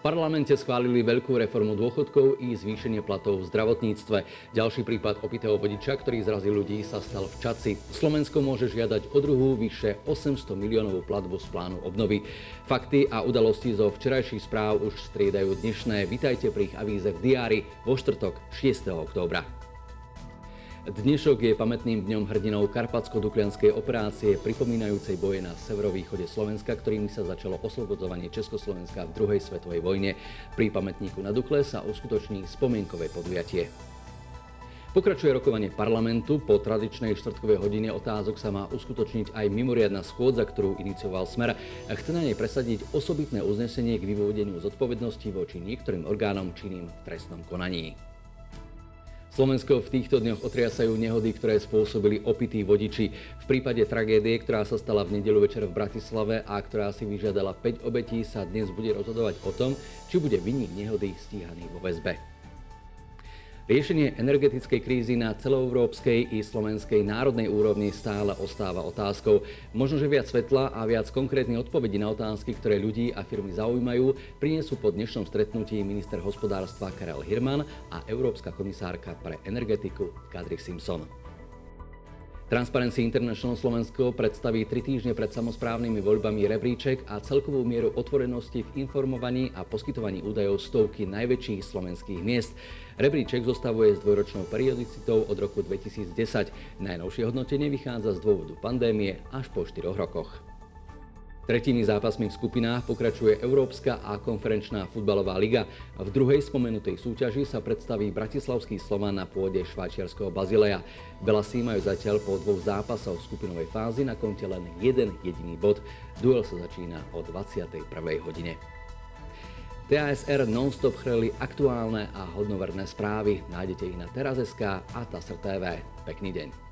V parlamente schválili veľkú reformu dôchodkov i zvýšenie platov v zdravotníctve. Ďalší prípad opitého vodiča, ktorý zrazil ľudí, sa stal v Čaci. Slovensko môže žiadať o druhú vyše 800 miliónovú platbu z plánu obnovy. Fakty a udalosti zo včerajších správ už striedajú dnešné. Vitajte pri ich avíze v diári vo štvrtok 6. októbra. Dnešok je pamätným dňom hrdinov Karpatsko-Duklianskej operácie, pripomínajúcej boje na severovýchode Slovenska, ktorými sa začalo oslobodzovanie Československa v druhej svetovej vojne. Pri pamätníku na Dukle sa uskutoční spomienkové podujatie. Pokračuje rokovanie parlamentu. Po tradičnej štvrtkovej hodine otázok sa má uskutočniť aj mimoriadna schôdza, ktorú inicioval Smer. Chce na nej presadiť osobitné uznesenie k vyvodeniu zodpovednosti voči niektorým orgánom činným v trestnom konaní. Slovensko v týchto dňoch otriasajú nehody, ktoré spôsobili opití vodiči. V prípade tragédie, ktorá sa stala v nedelu večer v Bratislave a ktorá si vyžiadala 5 obetí, sa dnes bude rozhodovať o tom, či bude vinník nehody stíhaný vo väzbe. Riešenie energetickej krízy na celoeurópskej i slovenskej národnej úrovni stále ostáva otázkou. Možno, že viac svetla a viac konkrétnych odpovedí na otázky, ktoré ľudí a firmy zaujímajú, prinesú po dnešnom stretnutí minister hospodárstva Karel Hirman a Európska komisárka pre energetiku Kadri Simpson. Transparency International Slovensko predstaví tri týždne pred samozprávnymi voľbami rebríček a celkovú mieru otvorenosti v informovaní a poskytovaní údajov stovky najväčších slovenských miest. Rebríček zostavuje s dvojročnou periodicitou od roku 2010. Najnovšie hodnotenie vychádza z dôvodu pandémie až po 4 rokoch. Tretími zápasmi v skupinách pokračuje Európska a konferenčná futbalová liga. V druhej spomenutej súťaži sa predstaví Bratislavský Slovan na pôde švajčiarského Bazileja. Belasi majú zatiaľ po dvoch zápasoch skupinovej fázy na konte len jeden jediný bod. Duel sa začína o 21. hodine. TASR non-stop chreli aktuálne a hodnoverné správy. Nájdete ich na teraz.sk a TASR TV. Pekný deň.